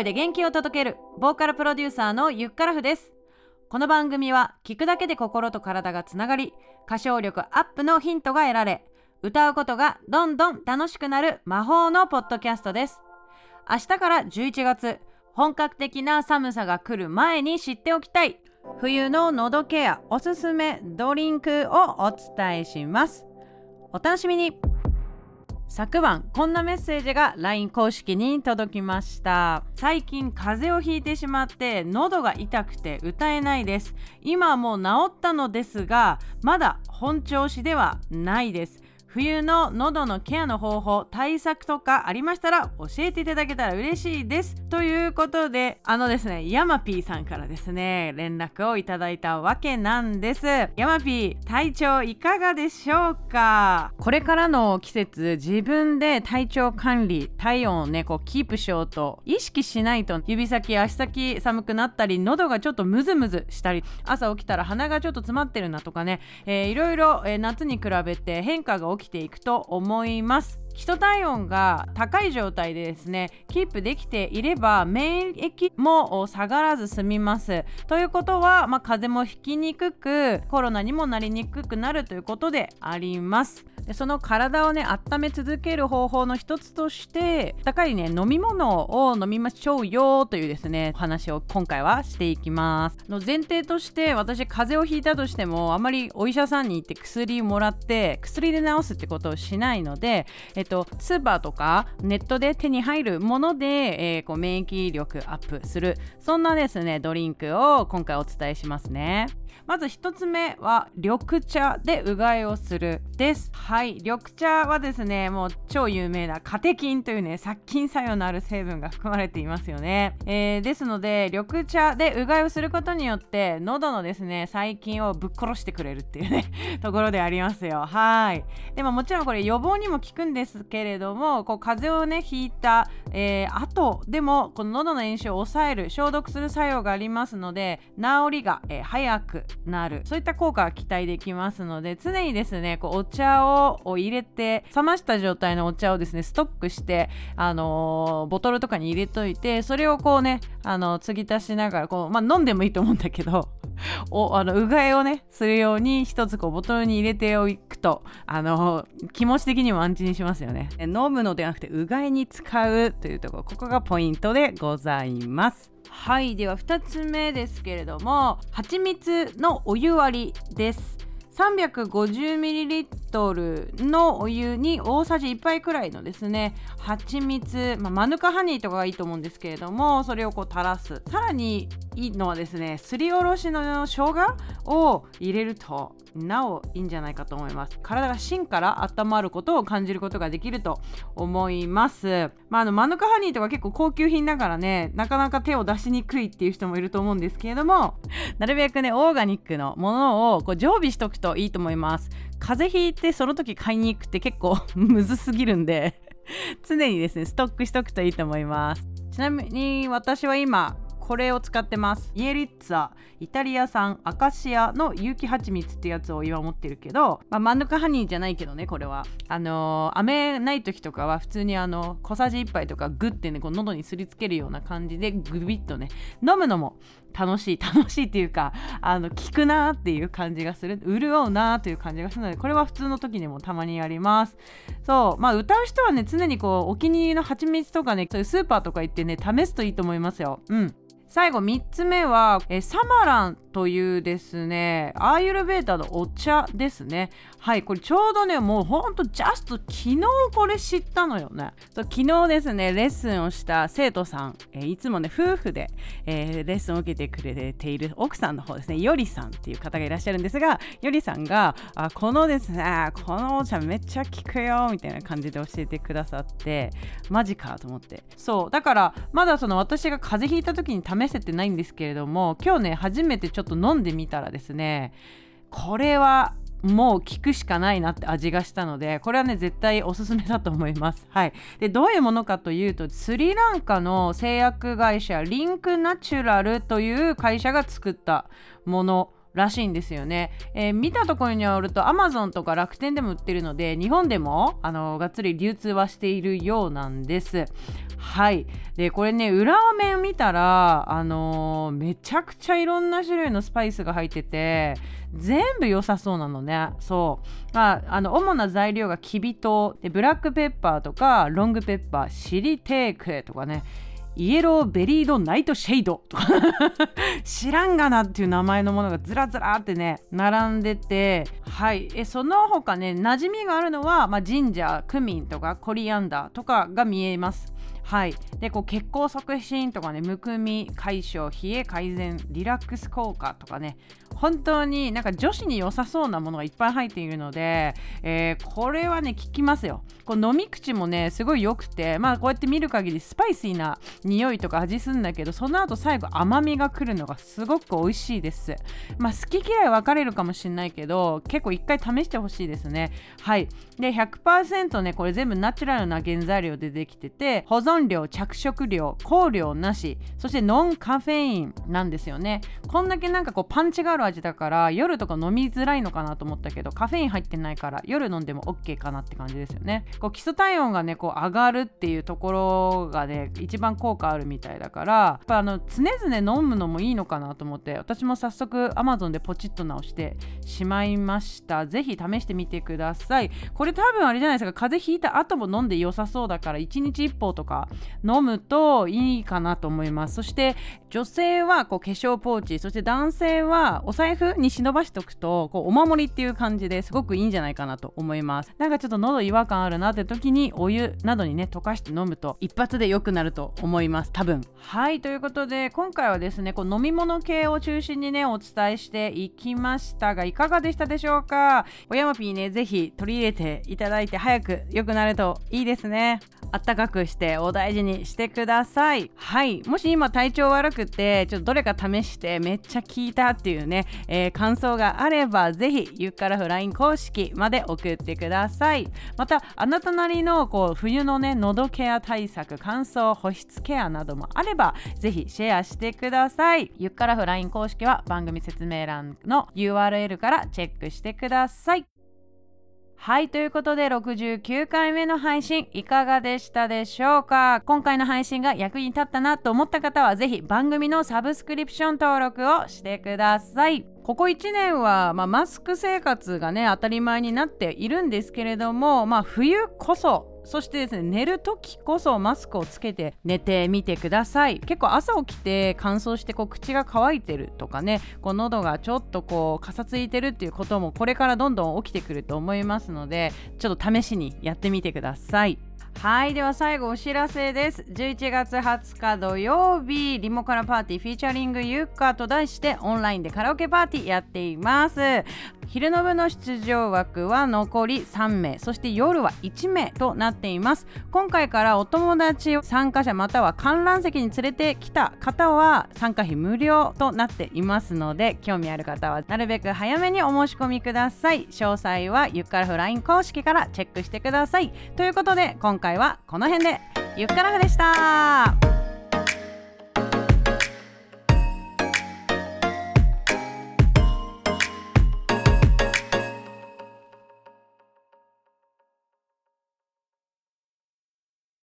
声で元気を届けるボーカルプロデューサーのゆっからふです。この番組は聞くだけで心と体がつながり歌唱力アップのヒントが得られ歌うことがどんどん楽しくなる魔法のポッドキャストです。明日から11月本格的な寒さが来る前に知っておきたい冬の喉ケアおすすめドリンクをお伝えします。お楽しみに。昨晩こんなメッセージが LINE 公式に届きました。最近風邪をひいてしまって喉が痛くて歌えないです。今はもう治ったのですがまだ本調子ではないです。冬の喉のケアの方法対策とかありましたら教えていただけたら嬉しいです。ということであのですねヤマピーさんからですね連絡をいただいたわけなんです。ヤマピー体調いかがでしょうか？これからの季節自分で体調管理体温をねこうキープしようと。意識しないと指先足先寒くなったり喉がちょっとムズムズしたり朝起きたら鼻がちょっと詰まってるなとかね、えー、いろいろ、えー、夏に比べて変化が起ききていくと思います。基礎体温が高い状態でですねキープできていれば免疫も下がらず済みますということは、まあ、風邪もひきにくくコロナにもなりにくくなるということでありますでその体をね温め続ける方法の一つとして高いね飲み物を飲みましょうよというですねお話を今回はしていきますの前提として私風邪をひいたとしてもあまりお医者さんに行って薬もらって薬で治すってことをしないので、えっと、スーパーとかネットで手に入るもので、えー、こう免疫力アップする。そんなですねドリンクを今回お伝えしますね。まず1つ目は緑茶でうがいをする。です。はい。緑茶はですねもう超有名なカテキンというね殺菌作用のある成分が含まれていますよね、えー、ですので緑茶でうがいをすることによって喉のですね細菌をぶっ殺してくれるっていうねところでありますよ。はい。でももちろんこれ予防にも効くんですですけれどもこう風邪をねひいた、えー、後でもこの喉の炎症を抑える消毒する作用がありますので治りが、えー、早くなる。そういった効果が期待できますので常にですねこうお茶を入れて冷ました状態のお茶をですねストックしてあのー、ボトルとかに入れといてそれをこうねあの継ぎ足しながらこうまあ飲んでもいいと思うんだけど おあのうがいをねするように一つこうボトルに入れておくとあの気持ち的にも安心しますよね。飲むのではなくてうがいに使うというところここがポイントでございます。はいでは2つ目ですけれども蜂蜜のお湯割りです。350ml トルのお湯に大さじ1杯くらいのですね蜂蜜、まあ、マヌカハニーとかがいいと思うんですけれどもそれをこう垂らす。さらにいいのはですねすりおろしの生姜を入れるとなおいいんじゃないかと思います。体が芯から温まることを感じることができると思います。まああのマヌカハニーとか結構高級品だからねなかなか手を出しにくいっていう人もいると思うんですけれども なるべくねオーガニックのものをこう常備しとくといいと思います。風邪ひいてその時買いに行くって結構 むずすぎるんで 常にですねストックしとくといいと思います。ちなみに私は今これを使ってます。イエリッツァイタリア産アカシアの有機蜂蜜ってやつを今持ってるけど、まあ、マヌカハニーじゃないけどねこれは。あのー、飴ない時とかは普通にあの小さじ1杯とかグッてねこう喉にすりつけるような感じでグビッとね飲むのも楽しい 楽しいっていうかあの効くなっていう感じがする。潤うなーという感じがするのでこれは普通の時にもたまにやります。そうまあ歌う人はね常にこうお気に入りの蜂蜜とかねそういうスーパーとか行ってね試すといいと思いますよ。うん。最後3つ目はえサマランというですねアーユルベータのお茶ですね。はいこれちょうどねもうほんとジャスト昨日これ知ったのよね。そう昨日ですねレッスンをした生徒さん、えいつもね夫婦で、えー、レッスンを受けてくれている奥さんの方ですねよりさんっていう方がいらっしゃるんですがよりさんがあこのですねこのお茶めっちゃ効くよみたいな感じで教えてくださってマジかと思って。そうだからまだその私が風邪ひいた時に試せてないんですけれども今日ね初めてちょっとちょっと飲んでみたらですねこれはもう効くしかないなって味がしたのでこれはね絶対おすすめだと思います。はい、でどういうものかというとスリランカの製薬会社リンクナチュラルという会社が作ったものらしいんですよね、えー、見たところによると Amazon とか楽天でも売ってるので日本でもあのがっつり流通はしているようなんです。はい。でこれね裏面見たらあのー、めちゃくちゃいろんな種類のスパイスが入ってて全部良さそうなのね。そう。まああの主な材料がきび糖でブラックペッパーとかロングペッパーシリテークとかね。イエローベリードナイトシェイド。と か知らんがなっていう名前のものがずらずらってね並んでて。はい。えその他ね馴染みがあるのは、まあ、ジンジャークミンとかコリアンダーとかが見えます。はい、でこう血行促進とかねむくみ解消冷え改善リラックス効果とかね本当になんか女子に良さそうなものがいっぱい入っているので、えー、これはね効きますよ。こう飲み口もねすごい良くてまあこうやって見る限りスパイシーな匂いとか味するんだけどその後最後甘みがくるのがすごく美味しいです。まあ好き嫌い分かれるかもしれないけど結構一回試してほしいですね。はい。で100%ねこれ全部ナチュラルな原材料でできてて保存量着色料香料なしそしてノンカフェインなんですよね。こんだけなんかこうパンチがある味だから夜とか飲みづらいのかなと思ったけどカフェイン入ってないから夜飲んでも OK かなって感じですよね。こう基礎体温がねこう上がるっていうところがね一番効果あるみたいだからやっぱあの常々飲むのもいいのかなと思って私も早速 Amazon でポチッと直してしまいました。ぜひ試してみてください。これ多分あれじゃないですか風邪ひいた後も飲んで良さそうだから1日1本とか飲むといいかなと思います。そして女性はこう化粧ポーチそして男性はお財布に忍ばしておくとこうお守りっていう感じですごくいいんじゃないかなと思います。なんかちょっと喉違和感あるなって時にお湯などにね溶かして飲むと一発で良くなると思います。多分。はいということで今回はですねこう飲み物系を中心にねお伝えしていきましたがいかがでしたでしょうか？おやまぴーねぜひ取り入れていただいて早く良くなるといいですね。あったかくしてお大事にしてください。はい。もし今体調悪くてちょっとどれか試してめっちゃ効いたっていうね、えー、感想があればぜひゆっからフ LINE 公式まで送ってください。またあなたなりのこう冬のね喉ケア対策乾燥保湿ケアなどもあればぜひシェアしてください。ゆっからフ LINE 公式は番組説明欄の URL からチェックしてください。はいということで69回目の配信いかがでしたでしょうか？今回の配信が役に立ったなと思った方はぜひ番組のサブスクリプション登録をしてください。ここ1年は、まあ、マスク生活がね当たり前になっているんですけれども、まあ、冬こそそしてですね寝る時こそマスクをつけて寝てみてください。結構朝起きて乾燥してこう口が乾いてるとかねこう喉がちょっとこうかさついてるっていうこともこれからどんどん起きてくると思いますのでちょっと試しにやってみてください。はいでは最後お知らせです。11月20日土曜日リモカラパーティーフィーチャリングユッカーと題してオンラインでカラオケパーティーやっています。昼の部の出場枠は残り3名そして夜は1名となっています。今回からお友達参加者または観覧席に連れてきた方は参加費無料となっていますので興味ある方はなるべく早めにお申し込みください詳細はゆっからフ LINE 公式からチェックしてください。ということで今回はこの辺でゆっからふでした。